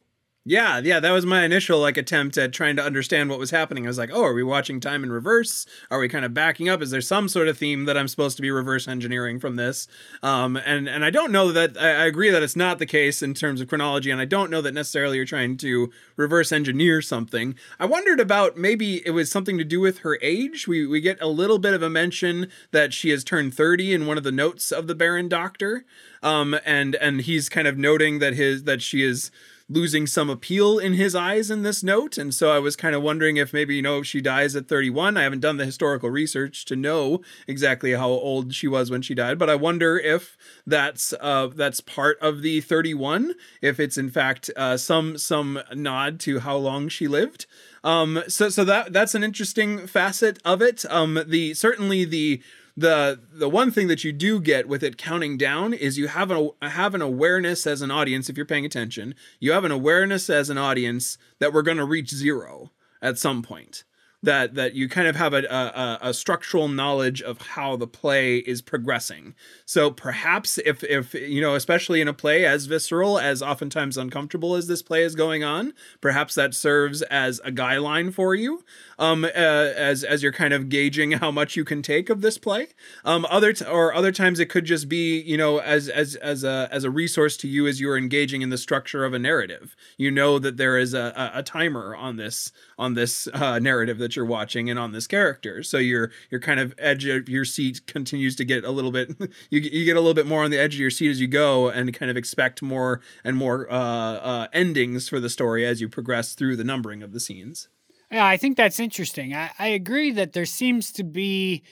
Yeah, yeah, that was my initial like attempt at trying to understand what was happening. I was like, "Oh, are we watching time in reverse? Are we kind of backing up? Is there some sort of theme that I'm supposed to be reverse engineering from this?" Um, and and I don't know that I, I agree that it's not the case in terms of chronology, and I don't know that necessarily you're trying to reverse engineer something. I wondered about maybe it was something to do with her age. We we get a little bit of a mention that she has turned 30 in one of the notes of the Baron Doctor, um, and and he's kind of noting that his that she is losing some appeal in his eyes in this note. And so I was kind of wondering if maybe, you know, if she dies at 31. I haven't done the historical research to know exactly how old she was when she died, but I wonder if that's uh, that's part of the 31, if it's in fact uh, some some nod to how long she lived. Um, so so that that's an interesting facet of it. Um, the certainly the the the one thing that you do get with it counting down is you have an have an awareness as an audience if you're paying attention you have an awareness as an audience that we're going to reach zero at some point that that you kind of have a, a, a structural knowledge of how the play is progressing. So perhaps if if you know, especially in a play as visceral as oftentimes uncomfortable as this play is going on, perhaps that serves as a guideline for you, um, uh, as as you're kind of gauging how much you can take of this play. Um, other t- or other times it could just be you know as as as a as a resource to you as you're engaging in the structure of a narrative. You know that there is a, a, timer on this on this uh, narrative that you're watching and on this character. So your your kind of edge of your seat continues to get a little bit you you get a little bit more on the edge of your seat as you go and kind of expect more and more uh, uh, endings for the story as you progress through the numbering of the scenes. Yeah, I think that's interesting. I, I agree that there seems to be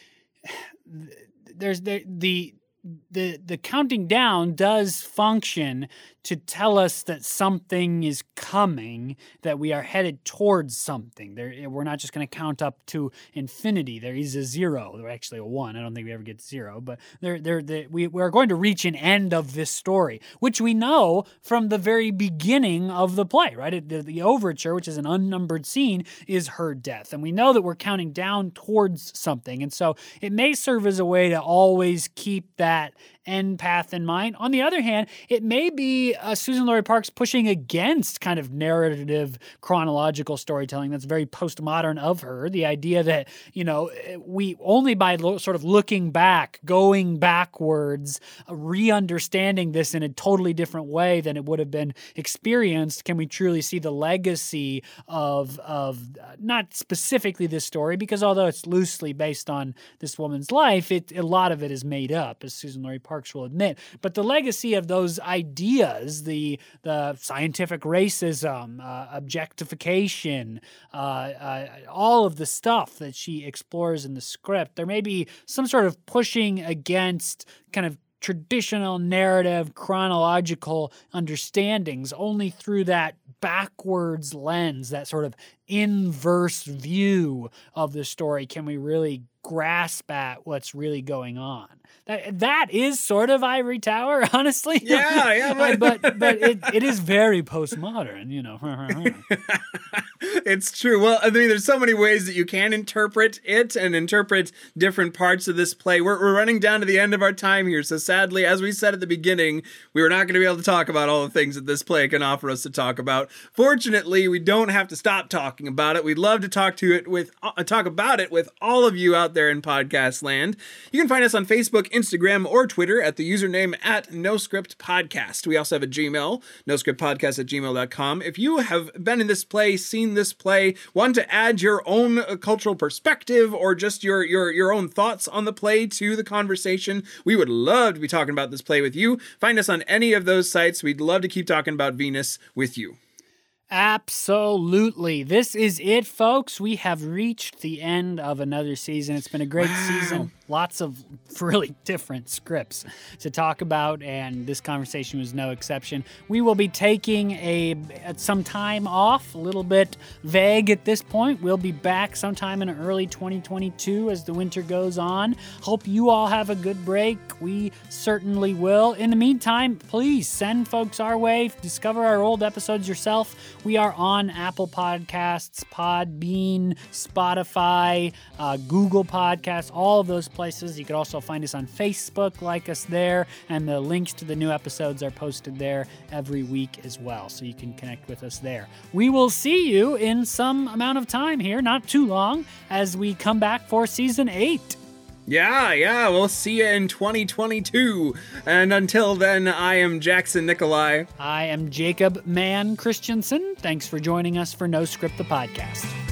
there's the the the the counting down does function to tell us that something is coming, that we are headed towards something. There, eh, we're not just going to count up to infinity. There is a zero, or actually a one. I don't think we ever get zero, but there, there, the, we, we're going to reach an end of this story, which we know from the very beginning of the play, right? The, the overture, which is an unnumbered scene, is her death. And we know that we're counting down towards something. And so it may serve as a way to always keep that that end path in mind. On the other hand, it may be uh, Suzan-Lori Parks pushing against kind of narrative chronological storytelling that's very postmodern of her. The idea that, you know, we only by lo- sort of looking back, going backwards, uh, re understanding this in a totally different way than it would have been experienced, can we truly see the legacy of, of uh, not specifically this story, because although it's loosely based on this woman's life, it, a lot of it is made up, as Suzan-Lori Parks Will admit. But the legacy of those ideas, the the scientific racism, uh, objectification, uh, uh, all of the stuff that she explores in the script, there may be some sort of pushing against kind of traditional narrative chronological understandings only through that backwards lens that sort of inverse view of the story can we really grasp at what's really going on that, that is sort of ivory tower honestly. Yeah yeah but but, but it, it is very postmodern you know. It's true. Well i mean there's so many ways that you can interpret it and interpret different parts of this play. We're, we're running down to the end of our time here so sadly as we said at the beginning we were not going to be able to talk about all the things that this play can offer us to talk about. Fortunately we don't have to stop talking about it. We'd love to talk to it with uh, talk about it with all of you out there in podcast land. You can find us on facebook Instagram, or Twitter at the username at NoScript Podcast. We also have a Gmail, noscriptpodcast at gmail.com. If you have been in this play, seen this play, want to add your own uh, cultural perspective or just your, your, your own thoughts on the play to the conversation, we would love to be talking about this play with you. Find us on any of those sites. We'd love to keep talking about Venus with you. Absolutely. This is it, folks. We have reached the end of another season. It's been a great wow. season lots of really different scripts to talk about, and this conversation was no exception. We will be taking a some time off, a little bit vague at this point. We'll be back sometime in early 2022 as the winter goes on. Hope you all have a good break. We certainly will. In the meantime, please send folks our way. Discover our old episodes yourself. We are on Apple Podcasts, Podbean, Spotify, uh, Google Podcasts, all of those places. You could also find us on Facebook, like us there, and the links to the new episodes are posted there every week as well. So you can connect with us there. We will see you in some amount of time here, not too long, as we come back for season eight. Yeah, yeah, we'll see you in 2022. And until then, I am Jackson Nikolai. I am Jacob Mann Christensen. Thanks for joining us for No Script the Podcast.